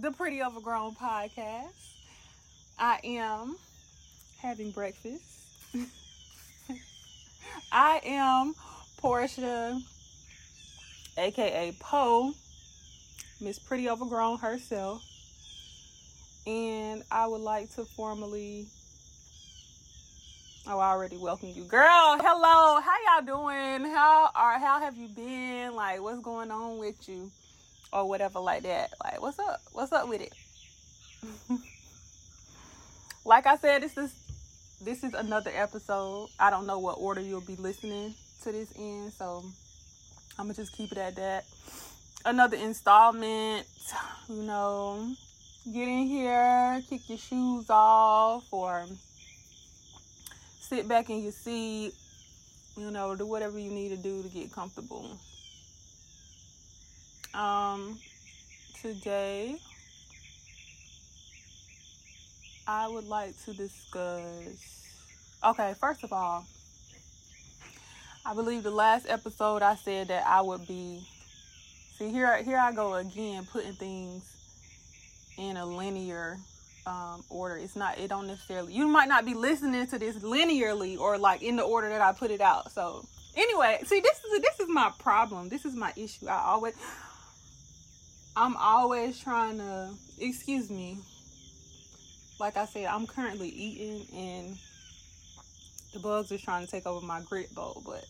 the Pretty Overgrown podcast. I am having breakfast. I am Portia, aka Poe, Miss Pretty Overgrown herself, and I would like to formally. Oh, I already welcomed you, girl. Hello, how y'all doing? How are? How have you been? Like, what's going on with you, or whatever like that? Like, what's up? What's up with it? like I said, this is this is another episode. I don't know what order you'll be listening to this in, so I'm gonna just keep it at that. Another installment, you know, get in here, kick your shoes off, or sit back in your seat, you know, do whatever you need to do to get comfortable. Um, today, I would like to discuss. Okay, first of all, I believe the last episode I said that I would be. See here, here I go again, putting things in a linear um, order. It's not. It don't necessarily. You might not be listening to this linearly or like in the order that I put it out. So anyway, see, this is this is my problem. This is my issue. I always. I'm always trying to. Excuse me. Like I said, I'm currently eating and the bugs are trying to take over my grit bowl, but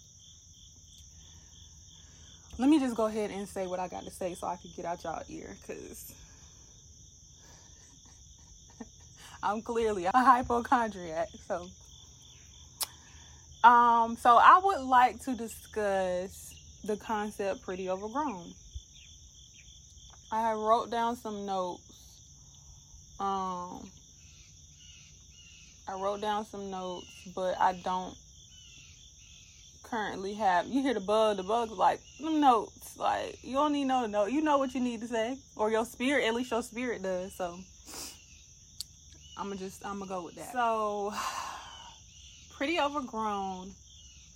let me just go ahead and say what I got to say so I can get out y'all ear because I'm clearly a hypochondriac. So, um, so I would like to discuss the concept pretty overgrown. I wrote down some notes. Um, I wrote down some notes, but I don't currently have. You hear the bug, the bug's like notes. Like you don't need no note. You know what you need to say, or your spirit. At least your spirit does. So I'm gonna just I'm gonna go with that. So pretty overgrown.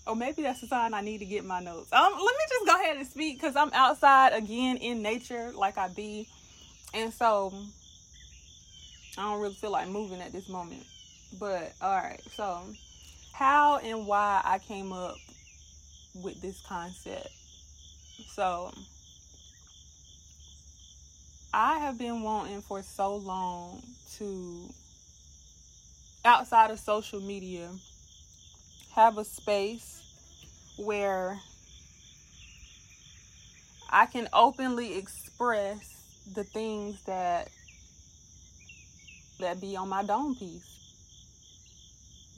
Or maybe that's a sign I need to get my notes. Um, let me just go ahead and speak because I'm outside again in nature, like I be, and so I don't really feel like moving at this moment. But all right, so how and why I came up with this concept. So I have been wanting for so long to outside of social media have a space where I can openly express the things that that be on my dome piece.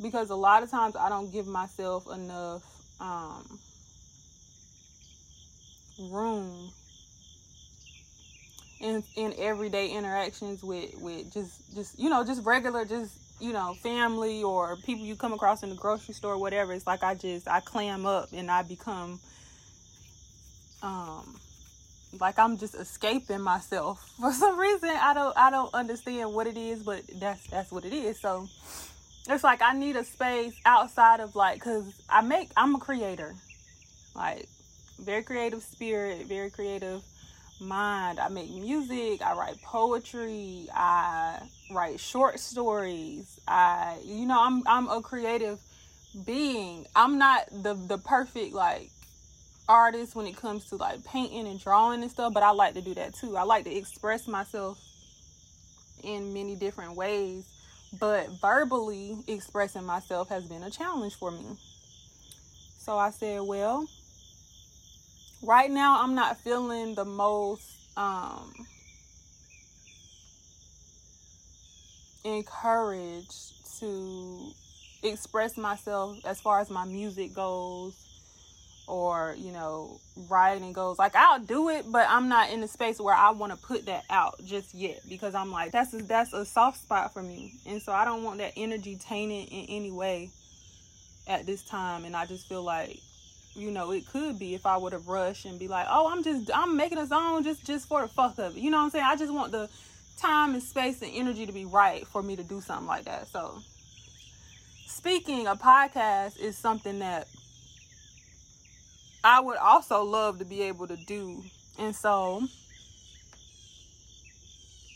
Because a lot of times I don't give myself enough um, room in in everyday interactions with with just just you know just regular just you know family or people you come across in the grocery store whatever it's like I just I clam up and I become um like I'm just escaping myself. For some reason I don't I don't understand what it is but that's that's what it is. So it's like I need a space outside of like cuz I make I'm a creator. Like very creative spirit very creative mind. I make music I write poetry I write short stories. I you know I'm I'm a creative being. I'm not the the perfect like artist when it comes to like painting and drawing and stuff but I like to do that too. I like to express myself in many different ways but verbally expressing myself has been a challenge for me. So I said, well, right now I'm not feeling the most um, encouraged to express myself as far as my music goes or you know writing goes. Like i'll do it but i'm not in the space where i want to put that out just yet because i'm like that's a, that's a soft spot for me. And so i don't want that energy tainted in any way at this time. And i just feel like you know it could be if i would have rushed and be like oh i'm just i'm making a song just just for the fuck of it you know what i'm saying i just want the time and space and energy to be right for me to do something like that so speaking a podcast is something that I would also love to be able to do. And so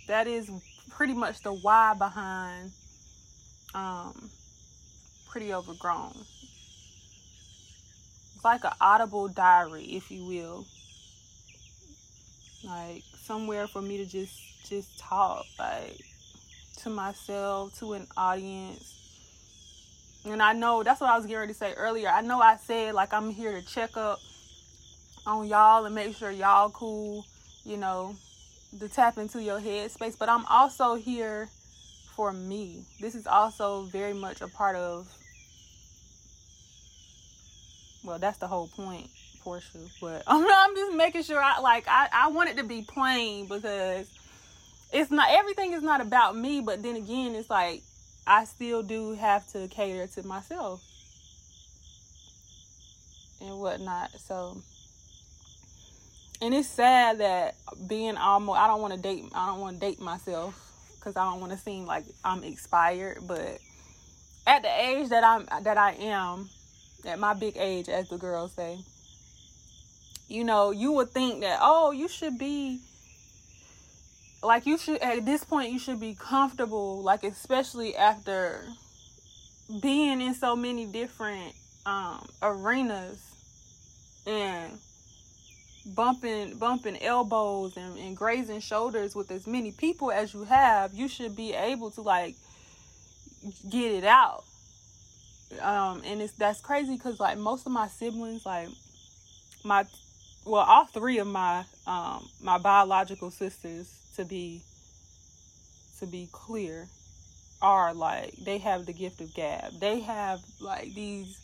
that is pretty much the why behind um, Pretty Overgrown. It's like an audible diary, if you will. Like somewhere for me to just just talk, like to myself, to an audience. And I know that's what I was getting ready to say earlier. I know I said like I'm here to check up on y'all and make sure y'all cool, you know, to tap into your head space. But I'm also here for me. This is also very much a part of well, that's the whole point, Portia. But I'm, I'm just making sure I like I, I want it to be plain because it's not everything is not about me, but then again it's like I still do have to cater to myself and whatnot. So and it's sad that being almost I don't want to date I don't want to date myself because I don't want to seem like I'm expired. But at the age that I'm that I am, at my big age, as the girls say, you know, you would think that oh, you should be like you should at this point you should be comfortable, like especially after being in so many different um arenas and bumping bumping elbows and, and grazing shoulders with as many people as you have, you should be able to like get it out. Um, and it's that's crazy because like most of my siblings, like my well, all three of my um my biological sisters to be to be clear are like they have the gift of gab. They have like these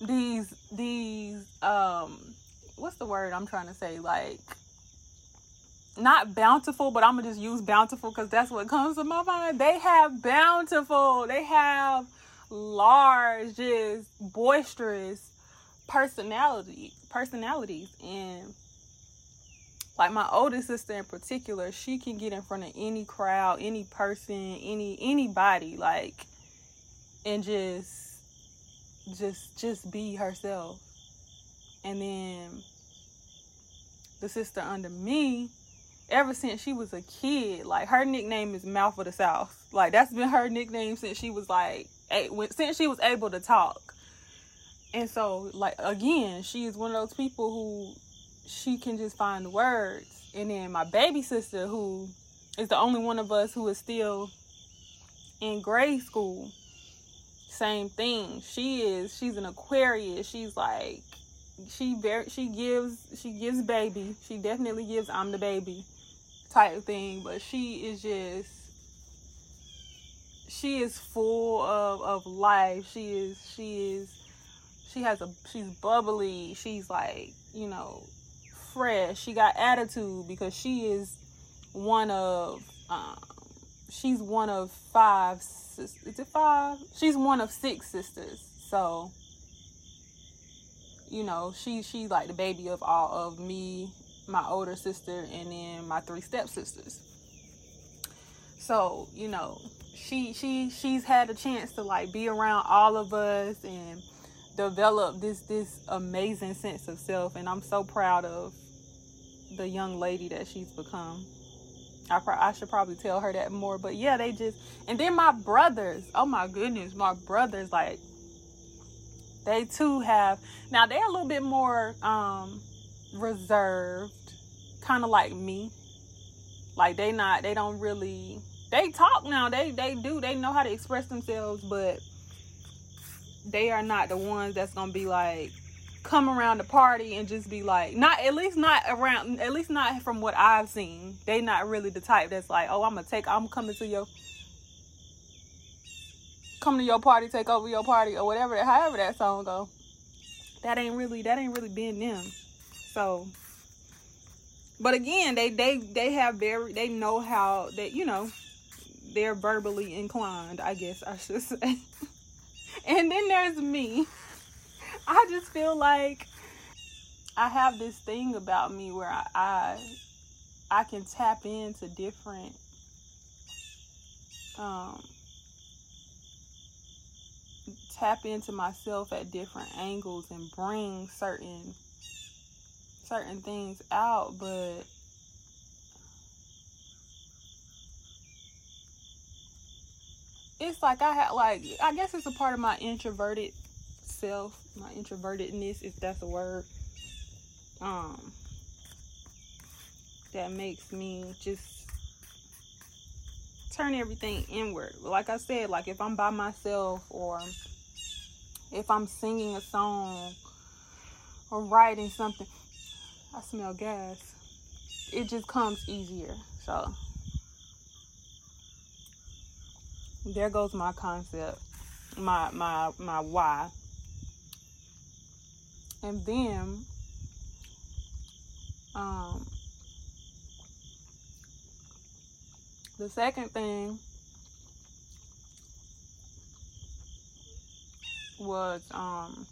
these these um what's the word I'm trying to say like not bountiful, but I'm gonna just use bountiful because that's what comes to my mind. They have bountiful, they have large, just boisterous personality personalities and like my oldest sister in particular, she can get in front of any crowd, any person, any anybody, like and just just just be herself. And then the sister under me, ever since she was a kid, like her nickname is Mouth of the South. Like that's been her nickname since she was like eight, since she was able to talk. And so, like again, she is one of those people who she can just find the words. And then my baby sister, who is the only one of us who is still in grade school, same thing. She is she's an Aquarius. She's like she very she gives she gives baby. She definitely gives I'm the baby type thing, but she is just she is full of of life. She is she is she has a she's bubbly. She's like, you know, fresh. She got attitude because she is one of um she's one of five is it five? She's one of six sisters. So, you know, she she's like the baby of all of me, my older sister, and then my three stepsisters. So, you know, she she she's had a chance to like be around all of us and develop this this amazing sense of self and I'm so proud of the young lady that she's become. I, pro- I should probably tell her that more. But yeah, they just and then my brothers. Oh my goodness, my brothers like they too have now they're a little bit more um reserved, kind of like me. Like they not they don't really they talk now. They they do they know how to express themselves, but they are not the ones that's gonna be like come around the party and just be like not at least not around at least not from what I've seen. They not really the type that's like, oh I'm gonna take I'm coming to your come to your party, take over your party or whatever however that song go. That ain't really that ain't really been them. So but again, they they they have very they know how that you know they're verbally inclined, I guess I should say. and then there's me. I just feel like I have this thing about me where I, I, I can tap into different um tap into myself at different angles and bring certain certain things out, but it's like I had like I guess it's a part of my introverted self, my introvertedness, if that's a word. Um that makes me just turn everything inward. Like I said, like if I'm by myself or if I'm singing a song or writing something, smell gas. It just comes easier. So there goes my concept, my my my why. And then um the second thing was um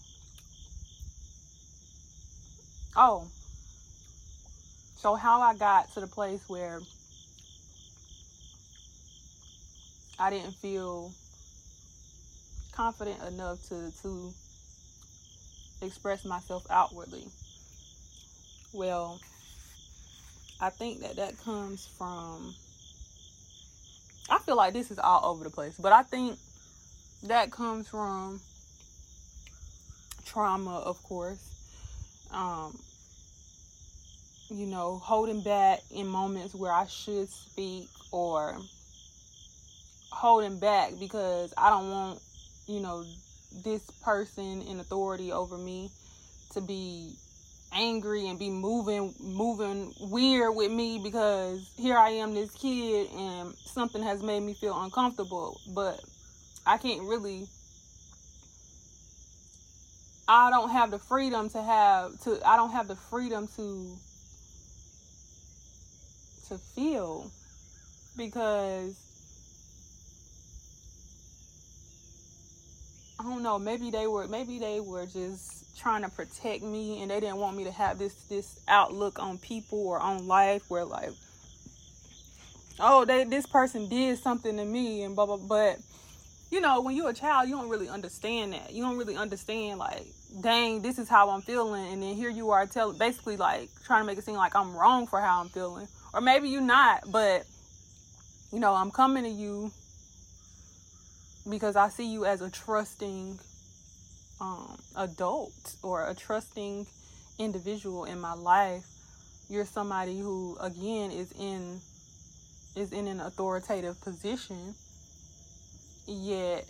oh so how I got to the place where I didn't feel confident enough to to express myself outwardly. Well, I think that that comes from I feel like this is all over the place, but I think that comes from trauma, of course. Um, you know, holding back in moments where I should speak or holding back because I don't want, you know, this person in authority over me to be angry and be moving moving weird with me because here I am this kid and something has made me feel uncomfortable. But I can't really I don't have the freedom to have to I don't have the freedom to to feel because I don't know, maybe they were maybe they were just trying to protect me and they didn't want me to have this this outlook on people or on life where like oh they this person did something to me and blah blah but you know when you're a child you don't really understand that. You don't really understand like dang this is how i'm feeling. And then here you are telling basically like trying to make it seem like i'm wrong for how i'm feeling or maybe you're not but you know i'm coming to you because I see you as a trusting um, adult or a trusting individual in my life. You're somebody who, again, is in is in an authoritative position, yet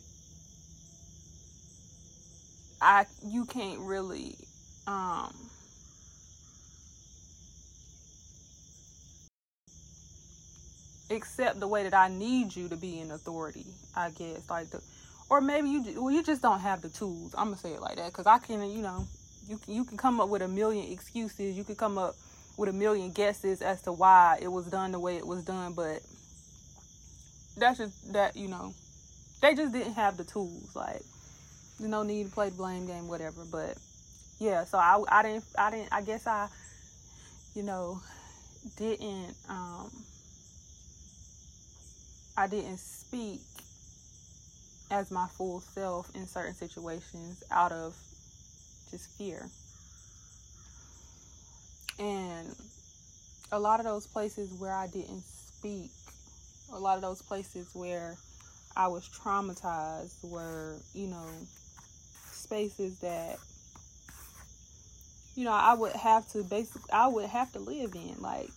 I you can't really um, accept the way that I need you to be in authority. I guess like the, or maybe you well you just don't have the tools. I'm gonna say it like that because I can you know you can you can come up with a million excuses. You can come up with a million guesses as to why it was done the way it was done, but that's just that you know they just didn't have the tools. Like there's no need to play the blame game, whatever. But yeah, so I I didn't I didn't I guess I you know didn't um I didn't speak as my full self in certain situations out of just fear. And a lot of those places where I didn't speak, a lot of those places where I was traumatized were, you know, spaces that you know, I would have to basically I would have to live in like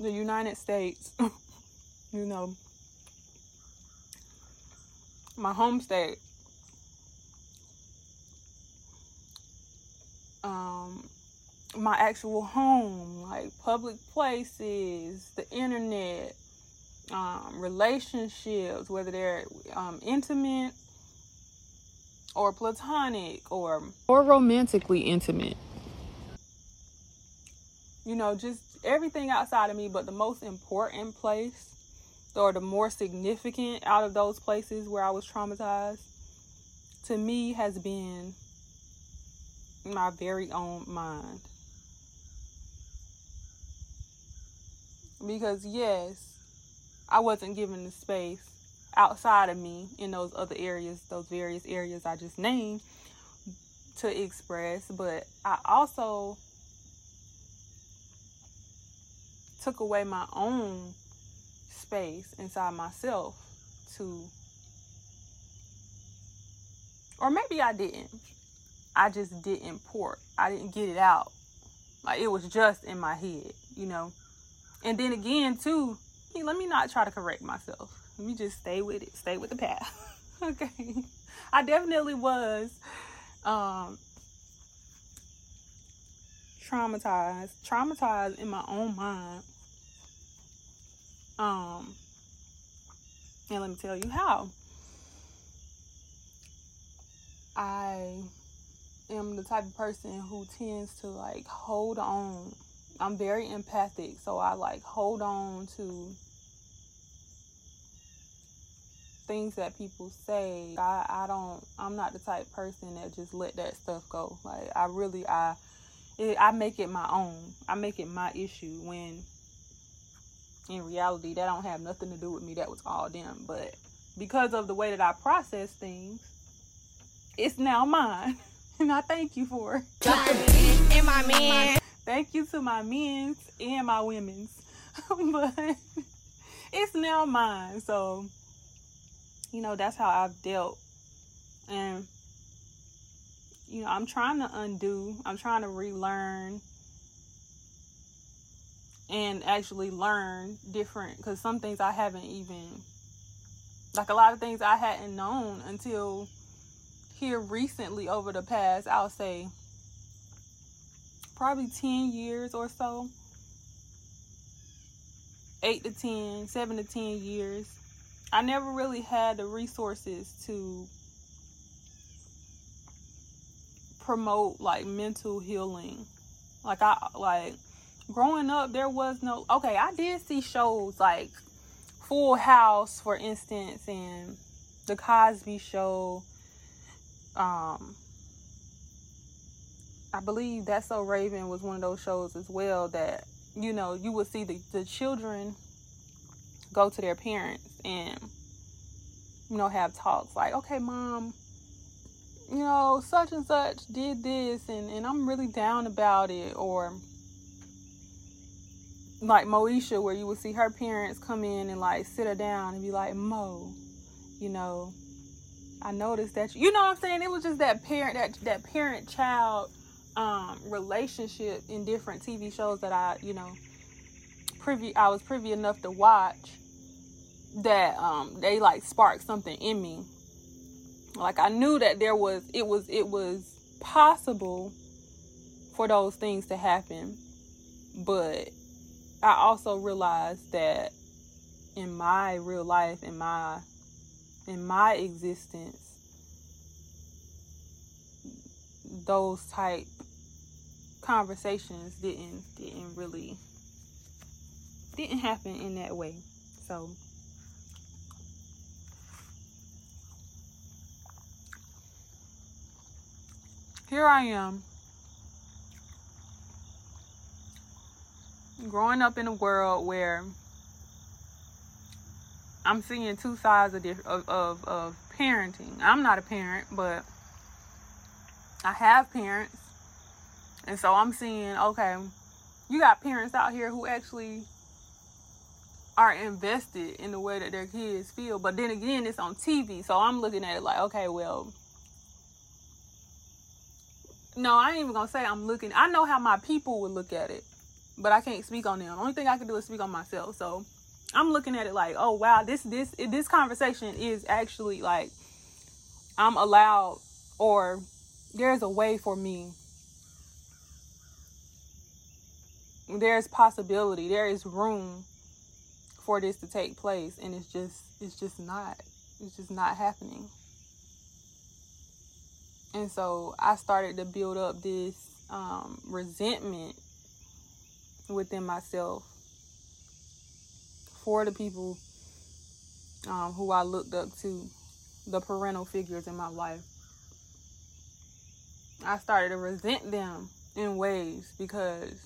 the United States, you know, my home state, um, my actual home, like public places, the internet, um, relationships, whether they're um, intimate or platonic or or romantically intimate. You know, just everything outside of me, but the most important place or the more significant out of those places where I was traumatized to me has been my very own mind. Because, yes, I wasn't given the space outside of me in those other areas, those various areas I just named to express, but I also took away my own space inside myself to or maybe I didn't. I just didn't pour. I didn't get it out. Like it was just in my head, you know. And then again, too, let me not try to correct myself. Let me just stay with it. Stay with the path. okay. I definitely was um traumatized. Traumatized in my own mind. Um and let me tell you how. I am the type of person who tends to like hold on. I'm very empathic, so I like hold on to things that people say. I, I don't I'm not the type person that just let that stuff go. Like I really I it, I make it my own. I make it my issue when in reality that don't have nothing to do with me. That was all them. But because of the way that I process things, it's now mine. And I thank you for it. and my men. Thank you to my men's and my women's. but it's now mine. So, you know, that's how I've dealt. And, you know, I'm trying to undo, I'm trying to relearn and actually learn different because some things I haven't even, like a lot of things I hadn't known until here recently over the past, I'll say, probably 10 years or so. 8 to 10, 7 to 10 years. I never really had the resources to promote like mental healing. Like I like growing up there was no okay, I did see shows like Full House for instance and The Cosby Show um I believe That's So Raven was one of those shows as well that, you know, you would see the, the children go to their parents and, you know, have talks like, okay, mom, you know, such and such did this and, and I'm really down about it. Or like Moesha, where you would see her parents come in and like sit her down and be like, Mo, you know, I noticed that you, you know what I'm saying. It was just that parent that that parent child um, relationship in different TV shows that I you know privy I was privy enough to watch that um, they like sparked something in me. Like I knew that there was it was it was possible for those things to happen, but I also realized that in my real life, in my in my existence those type conversations didn't didn't really didn't happen in that way. So here I am growing up in a world where I'm seeing two sides of, of, of, of parenting. I'm not a parent, but I have parents. And so I'm seeing, okay, you got parents out here who actually are invested in the way that their kids feel. But then again, it's on TV. So I'm looking at it like, okay, well, no, I ain't even gonna say I'm looking. I know how my people would look at it, but I can't speak on them. The only thing I can do is speak on myself. So I'm looking at it like, oh wow, this this this conversation is actually like I'm allowed or there's a way for me. There's possibility. There is room for this to take place and it's just it's just not it's just not happening. And so I started to build up this um, resentment within myself for the people um, who I looked up to, the parental figures in my life. I started to resent them in ways because,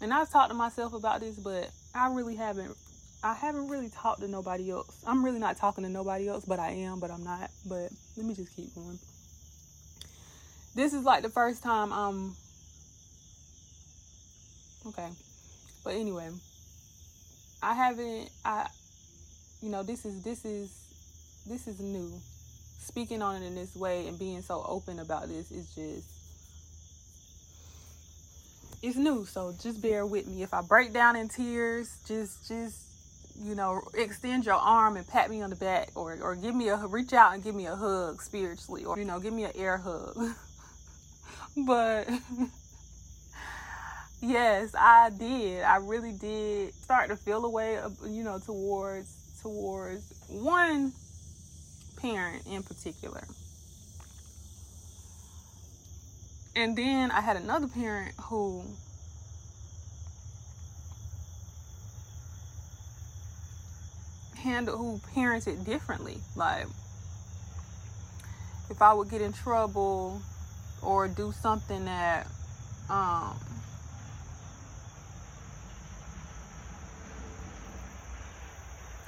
and I've talked to myself about this, but I really haven't I haven't really talked to nobody else. I'm really not talking to nobody else, but I am, but I'm not. But let me just keep going. This is like the first time I'm okay. But anyway, I haven't I you know, this is this is this is new. Speaking on it in this way and being so open about this is just it's new, so just bear with me. If I break down in tears, just just you know, extend your arm and pat me on the back or or give me a reach out and give me a hug spiritually or you know, give me an air hug. but yes, I did. I really did start to feel a way, you know, towards towards one parent in particular. And then I had another parent who handle who parented differently. Like if I would get in trouble or do something that um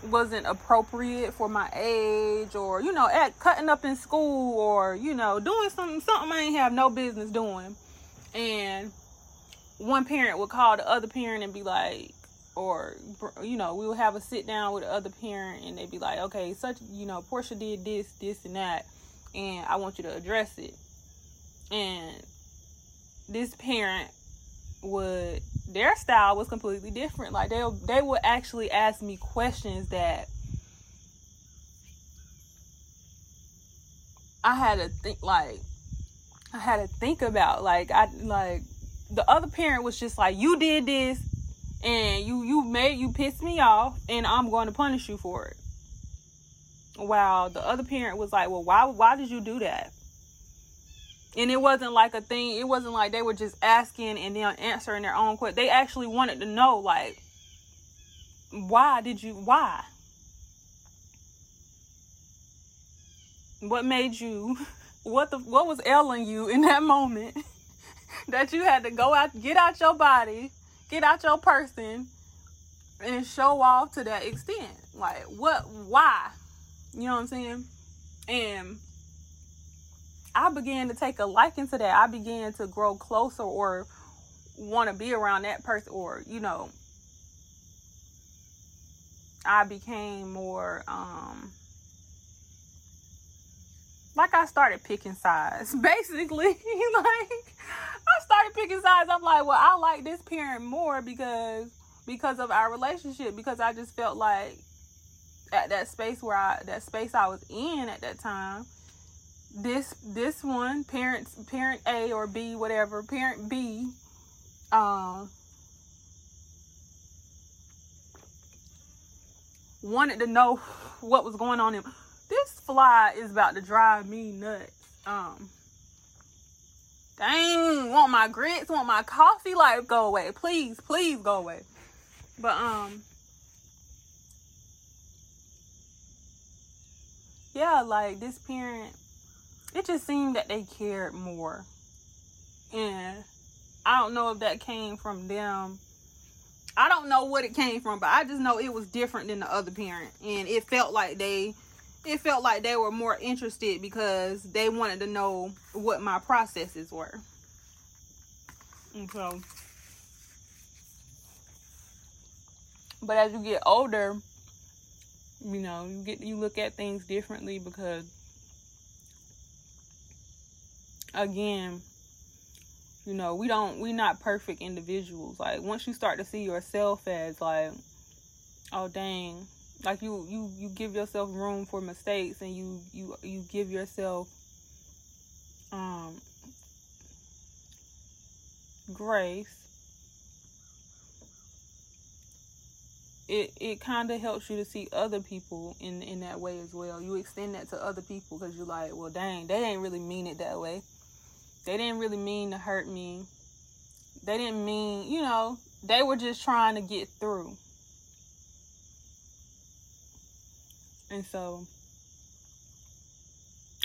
wasn't appropriate for my age or you know at cutting up in school or you know doing something something I ain't have no business doing and one parent would call the other parent and be like or you know we would have a sit down with the other parent and they'd be like okay such you know portia did this this and that and i want you to address it. And this parent would their style was completely different. Like they they would actually ask me questions that i had to think like i had to think about. Like i like the other parent was just like you did this and you you made you pissed me off and I'm going to punish you for it. While the other parent was like, "Well, why why did you do that?" And it wasn't like a thing. It wasn't like they were just asking and then answering their own question. They actually wanted to know like why did you why? What made you what the what was ailing you in that moment that you had to go out get out your body get out your person and show off to that extent. Like, what, why? You know what I'm saying? And I began to take a liking to that. I began to grow closer or want to be around that person, or, you know, I became more, um, like I started picking sides, basically. like I started picking sides. I'm like, well, I like this parent more because because of our relationship. Because I just felt like at that space where I that space I was in at that time, this this one parents parent A or B whatever parent B, um, wanted to know what was going on in this fly is about to drive me nuts. Um, dang, want my grits, want my coffee, like go away, please, please go away. But um, yeah, like this parent, it just seemed that they cared more, and I don't know if that came from them. I don't know what it came from, but I just know it was different than the other parent, and it felt like they it felt like they were more interested because they wanted to know what my processes were. And so, but as you get older, you know, you get you look at things differently because again, you know, we don't we're not perfect individuals. Like once you start to see yourself as like, oh dang, like you you you give yourself room for mistakes and you you you give yourself um grace. It it kind of helps you to see other people in in that way as well. You extend that to other people because you're like well dang they ain't really mean it that way. They didn't really mean to hurt me. They didn't mean you know they were just trying to get through And so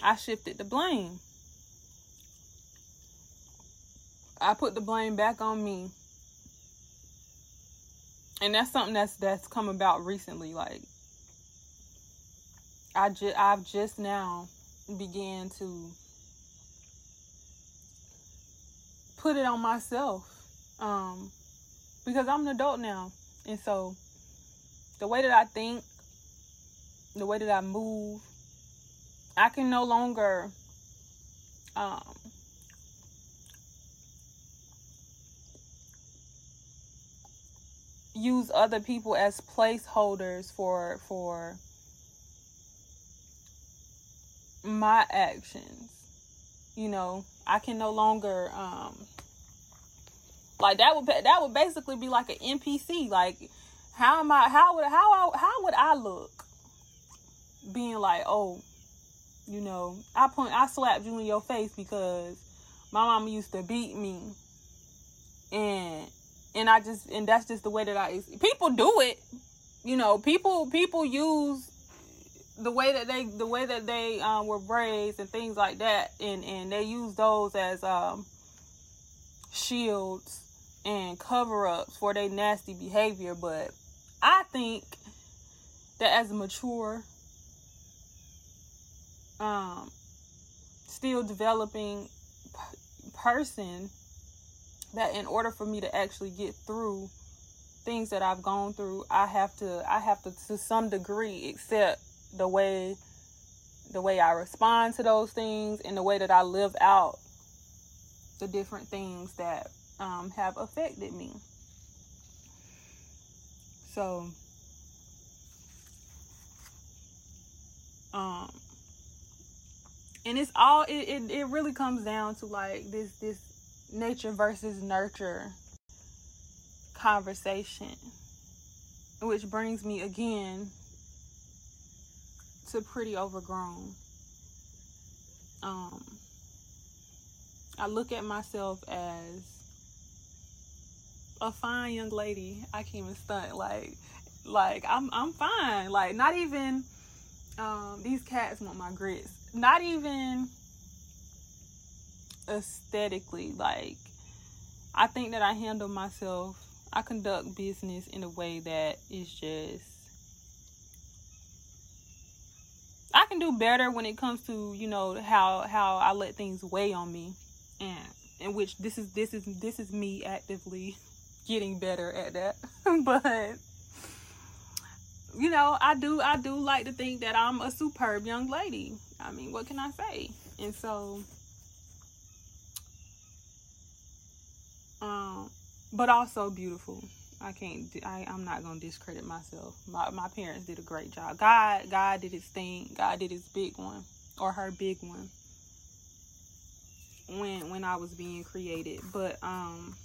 I shifted the blame. I put the blame back on me. and that's something that's that's come about recently like I just I've just now began to put it on myself um because I'm an adult now and so the way that I think the way that I move I can no longer um use other people as placeholders for for my actions. You know i can no longer um like that would that would basically be like an npc like how am i how would how how would i look being like oh you know i point i slapped you in your face because my mama used to beat me and and I just and that's just the way that I people do it. You know, people people use the way that they the way that they um, were raised and things like that, and and they use those as um, shields and cover ups for their nasty behavior. But I think that as a mature, um, still developing p- person that in order for me to actually get through things that I've gone through, I have to I have to to some degree accept the way the way I respond to those things and the way that I live out the different things that um, have affected me. So, um, and it's all it, it, it really comes down to like this this nature versus nurture conversation, which brings me again to pretty overgrown. Um, I look at myself as a fine young lady. I can't even stunt like like I'm I'm fine. Like not even um these cats want my grits. Not even aesthetically like i think that i handle myself i conduct business in a way that is just i can do better when it comes to you know how how i let things weigh on me. And in which this is this is this is me actively getting better at that. But you know i do i do like to think that i'm a superb young lady i mean what can i say and so um, but also beautiful. I can't. I, I'm not gonna discredit myself. My my parents did a great job. God God did his thing. God did his big one or her big one when when I was being created. But um,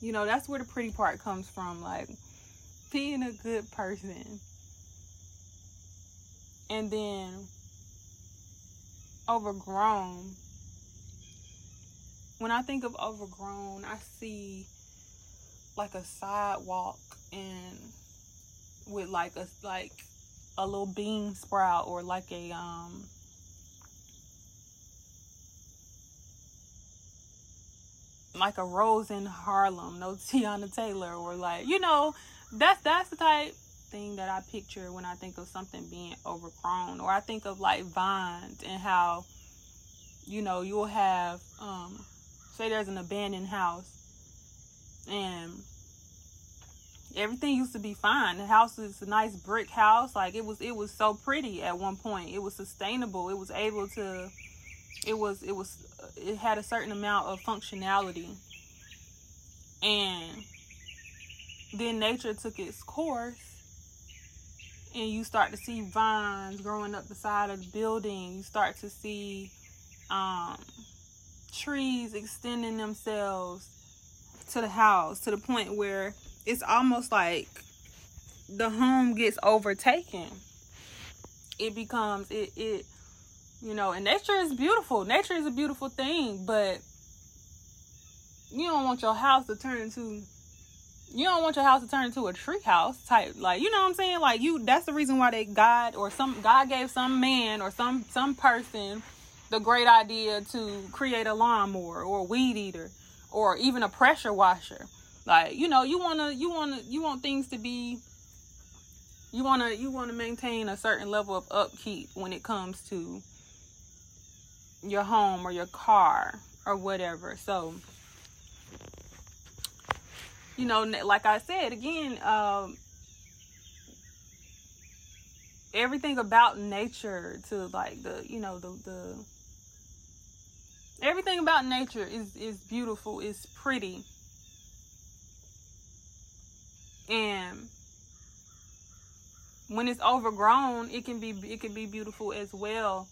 you know that's where the pretty part comes from. Like being a good person, and then overgrown. When I think of overgrown, I see like a sidewalk and with like a like a little bean sprout or like a um like a rose in Harlem, no Teyana Taylor or like you know that's that's the type thing that I picture when I think of something being overgrown or I think of like vines and how you know you'll have um say there's an abandoned house and everything used to be fine. The house is a nice brick house. Like it was it was so pretty at one point. It was sustainable. It was able to it was it was it had a certain amount of functionality. And then nature took its course and you start to see vines growing up the side of the building you start to see um trees extending themselves to the house to the point where it's almost like the home gets overtaken. It becomes it it you know, and nature is beautiful. Nature is a beautiful thing, but you don't want your house to turn into you don't want your house to turn into a tree house type like you know what i'm saying like you that's the reason why they god or some god gave some man or some some person the great idea to create a lawnmower or a weed eater or even a pressure washer Like, you know, you wanna you wanna you want things to be you wanna you wanna maintain a certain level of upkeep when it comes to your home or your car or whatever. So you know, like I said again, um, everything about nature to like the you know the the everything about nature is is beautiful is pretty. And when it's overgrown it can be it can be beautiful as well.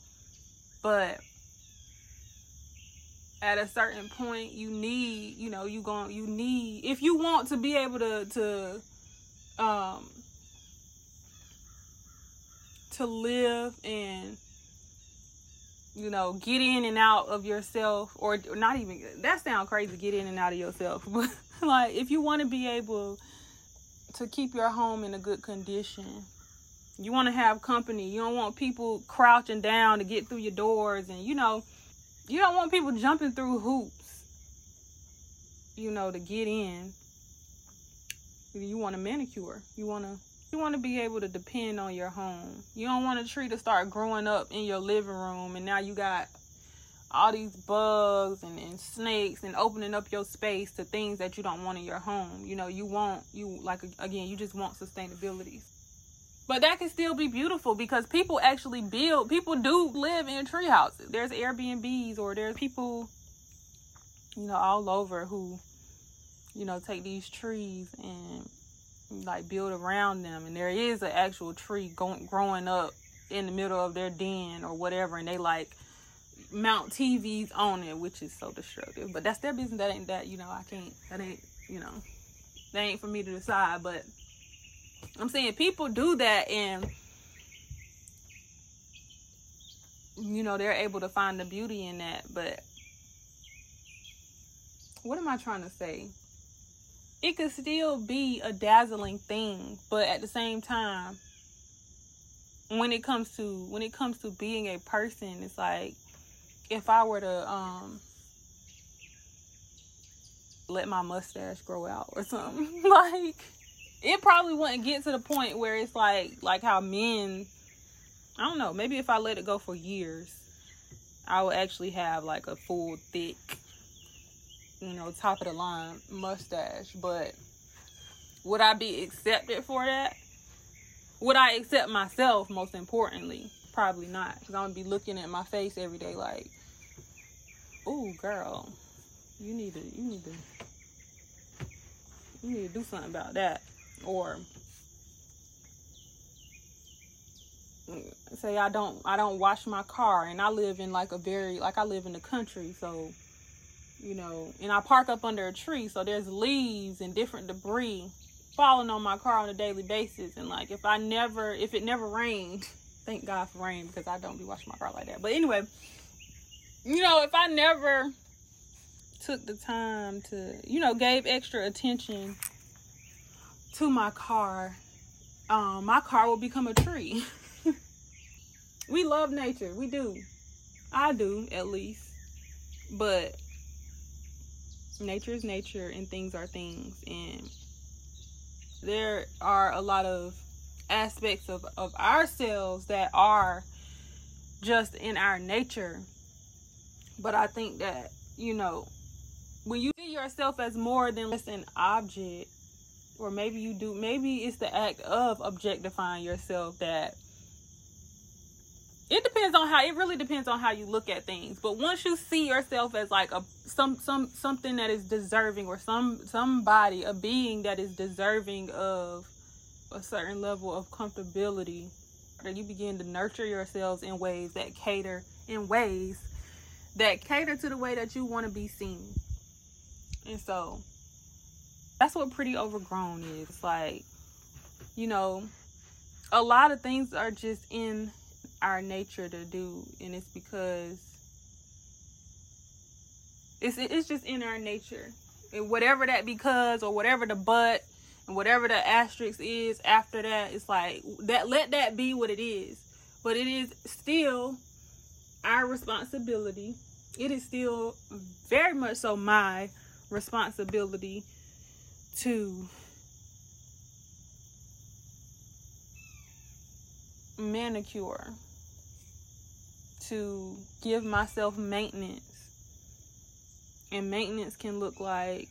But at a certain point you need you know you going you need if you want to be able to to um to live and you know get in and out of yourself or, not even that sounds crazy get in and out of yourself. But like if you want to be able to keep your home in a good condition you want to have company you don't want people crouching down to get through your doors and you know you don't want people jumping through hoops you know to get in you want a manicure you want to you want to be able to depend on your home. You don't want a tree to start growing up in your living room and now you got all these bugs and, and snakes and opening up your space to things that you don't want in your home. You know, you want you like again, you just want sustainability. But that can still be beautiful because people actually build people do live in tree houses. There's Airbnbs or there's people you know all over who you know take these trees and like build around them. And there is an actual tree going growing up in the middle of their den or whatever and they like mount TVs on it which is so destructive. But that's their business. That ain't that you know I can't that ain't you know that ain't for me to decide. But I'm saying people do that and you know they're able to find the beauty in that but what am I trying to say? It could still be a dazzling thing, but at the same time, when it comes to when it comes to being a person, it's like if I were to um let my mustache grow out or something, like it probably wouldn't get to the point where it's like like how men I don't know, maybe if I let it go for years, I would actually have like a full thick you know, top of the line mustache, but would I be accepted for that? Would I accept myself most importantly? Probably not. Because I'm gonna be looking at my face every day like, oh girl, you need to you need to you need to do something about that. Or say I don't I don't wash my car and I live in like a very like I live in the country, so you know, and I park up under a tree, so there's leaves and different debris falling on my car on a daily basis. And like, if I never, if it never rained, thank God for rain because I don't be washing my car like that. But anyway, you know, if I never took the time to, you know, gave extra attention to my car, um, my car will become a tree. we love nature, we do. I do, at least. But nature is nature and things are things and there are a lot of aspects of, of ourselves that are just in our nature but i think that you know when you see yourself as more than just an object or maybe you do maybe it's the act of objectifying yourself that it depends on how it really depends on how you look at things. But once you see yourself as like a some some something that is deserving or some somebody a being that is deserving of a certain level of comfortability that you begin to nurture yourselves in ways that cater in ways that cater to the way that you want to be seen. And so that's what pretty overgrown is it's like you know a lot of things are just in our nature to do and it's because it's it's just in our nature. And whatever that because or whatever the but and whatever the asterisk is after that it's like that let that be what it is. But it is still our responsibility. It is still very much so my responsibility to manicure, to give myself maintenance. And maintenance can look like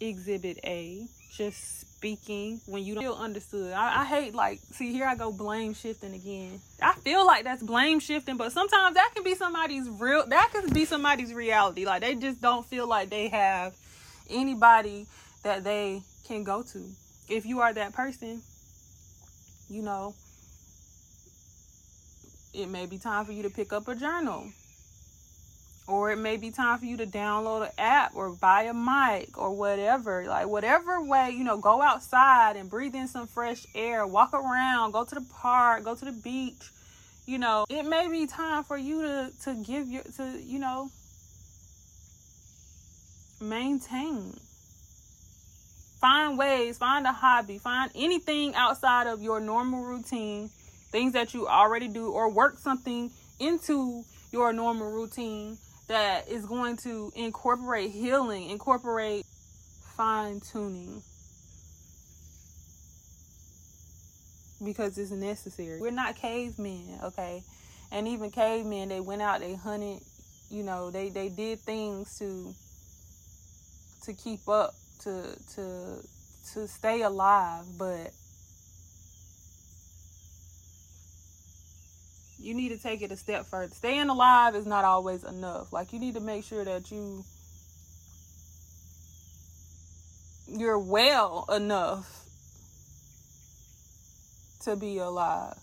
exhibit A, just speaking when you don't feel understood. I, I, hate like see here I go blame shifting again. I feel like that's blame shifting, but sometimes that can be somebody's real that can be somebody's reality. Like they just don't feel like they have anybody that they can go to. If you are that person, you know, it may be time for you to pick up a journal. Or it may be time for you to download an app or buy a mic or whatever. Like whatever way you know go outside and breathe in some fresh air. Walk around. Go to the park. Go to the beach. You know it may be time for you to to give your to you know maintain find ways find a hobby find anything outside of your normal routine things that you already do or work something into your normal routine that is going to incorporate healing, incorporate fine tuning. Because it's necessary. We're not cavemen, okay? And even cavemen, they went out, they hunted, you know, they, they did things to to keep up, to to to stay alive, but you need to take it a step further. Staying alive is not always enough. Like you need to make sure that you you're well enough to be alive.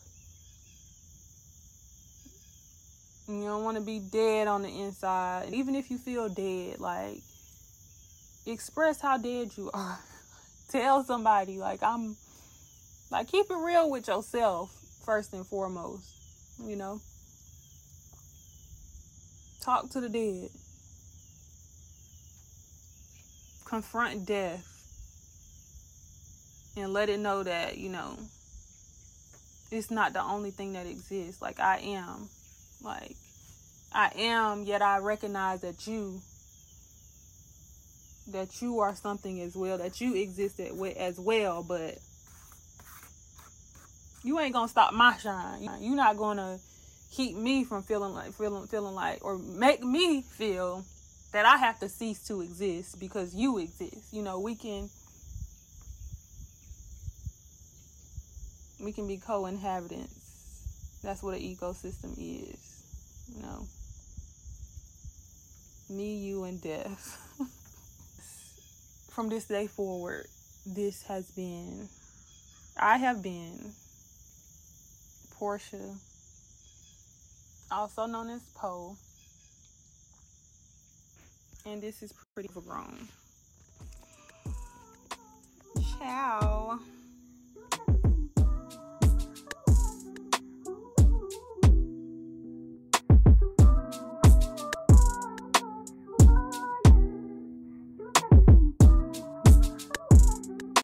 You don't want to be dead on the inside. And even if you feel dead, like express how dead you are. Tell somebody like I'm like keep it real with yourself first and foremost you know. Talk to the dead. Confront death. And let it know that, you know, it's not the only thing that exists. Like, I am. Like, I am, yet I recognize that you that you are something as well, that you exist as well, but you ain't gonna stop my shine. You're not gonna keep me from feeling like feeling feeling like or make me feel that I have to cease to exist because you exist. You know, we can we can be co-inhabitants. That's what an ecosystem is. You know. Me, you, and death. From this day forward, this has been I have been Portia, also known as Poe. And this is pretty grown. Ciao.